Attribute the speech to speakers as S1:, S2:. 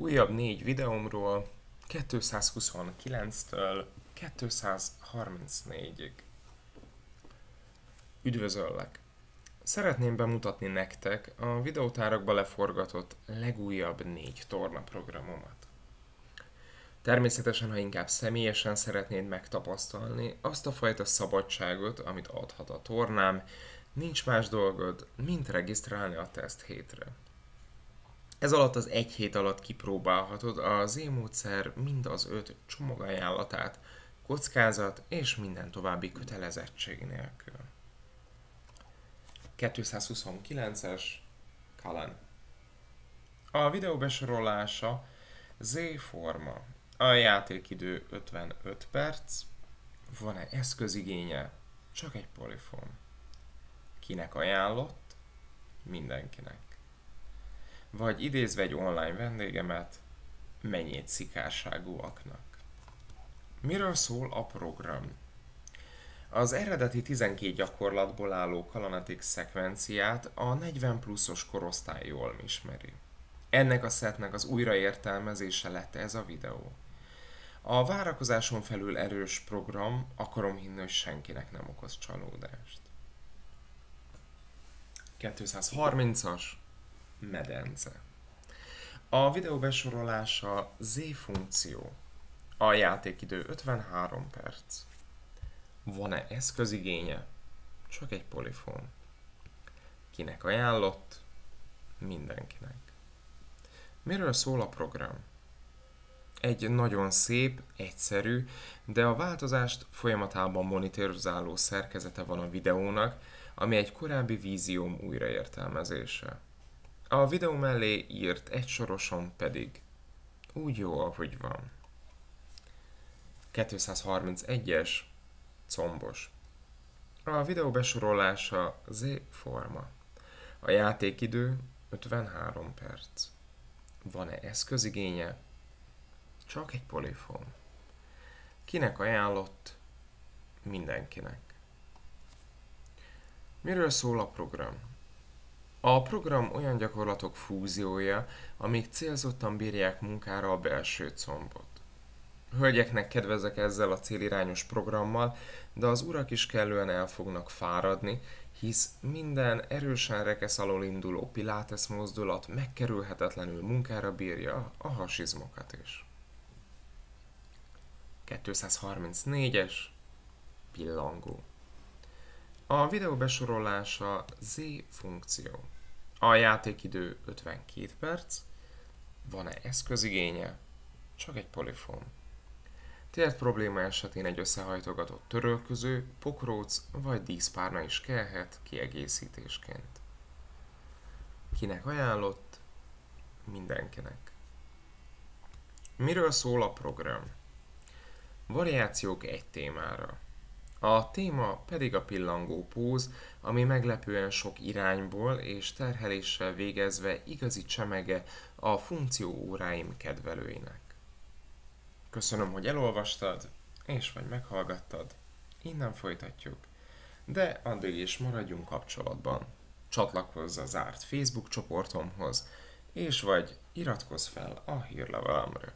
S1: Újabb négy videómról 229-től 234-ig. Üdvözöllek! Szeretném bemutatni nektek a videótárakba leforgatott legújabb négy tornaprogramomat. Természetesen, ha inkább személyesen szeretnéd megtapasztalni azt a fajta szabadságot, amit adhat a tornám, nincs más dolgod, mint regisztrálni a teszt hétre. Ez alatt az egy hét alatt kipróbálhatod a Z-módszer mind az öt csomagajánlatát, kockázat és minden további kötelezettség nélkül. 229-es Kalen. A videó besorolása Z-forma. A játékidő 55 perc. Van-e eszközigénye? Csak egy polifon. Kinek ajánlott? Mindenkinek vagy idézve egy online vendégemet, mennyit szikárságúaknak. Miről szól a program? Az eredeti 12 gyakorlatból álló Kalanatik szekvenciát a 40 pluszos korosztály jól ismeri. Ennek a szetnek az újraértelmezése lett ez a videó. A várakozáson felül erős program, akarom hinni, hogy senkinek nem okoz csalódást. 230-as medence. A videó besorolása Z funkció. A játékidő 53 perc. Van-e eszközigénye? Csak egy polifon. Kinek ajánlott? Mindenkinek. Miről szól a program? Egy nagyon szép, egyszerű, de a változást folyamatában monitorozáló szerkezete van a videónak, ami egy korábbi vízióm újraértelmezése. A videó mellé írt egy soroson pedig úgy jó, ahogy van. 231-es combos. A videó besorolása Z forma. A játékidő 53 perc. Van-e eszközigénye? Csak egy polifon. Kinek ajánlott? Mindenkinek. Miről szól a program? A program olyan gyakorlatok fúziója, amik célzottan bírják munkára a belső combot. Hölgyeknek kedvezek ezzel a célirányos programmal, de az urak is kellően el fognak fáradni, hisz minden erősen rekesz alól induló pilates mozdulat megkerülhetetlenül munkára bírja a hasizmokat is. 234-es pillangó. A videó besorolása Z funkció. A játékidő 52 perc. Van-e eszközigénye? Csak egy polifon. Tért probléma esetén egy összehajtogatott törölköző, pokróc vagy díszpárna is kellhet kiegészítésként. Kinek ajánlott? Mindenkinek. Miről szól a program? Variációk egy témára. A téma pedig a pillangó póz, ami meglepően sok irányból és terheléssel végezve igazi csemege a funkció óráim kedvelőinek. Köszönöm, hogy elolvastad, és vagy meghallgattad. Innen folytatjuk. De addig is maradjunk kapcsolatban. Csatlakozz a zárt Facebook csoportomhoz, és vagy iratkozz fel a hírlevelemre.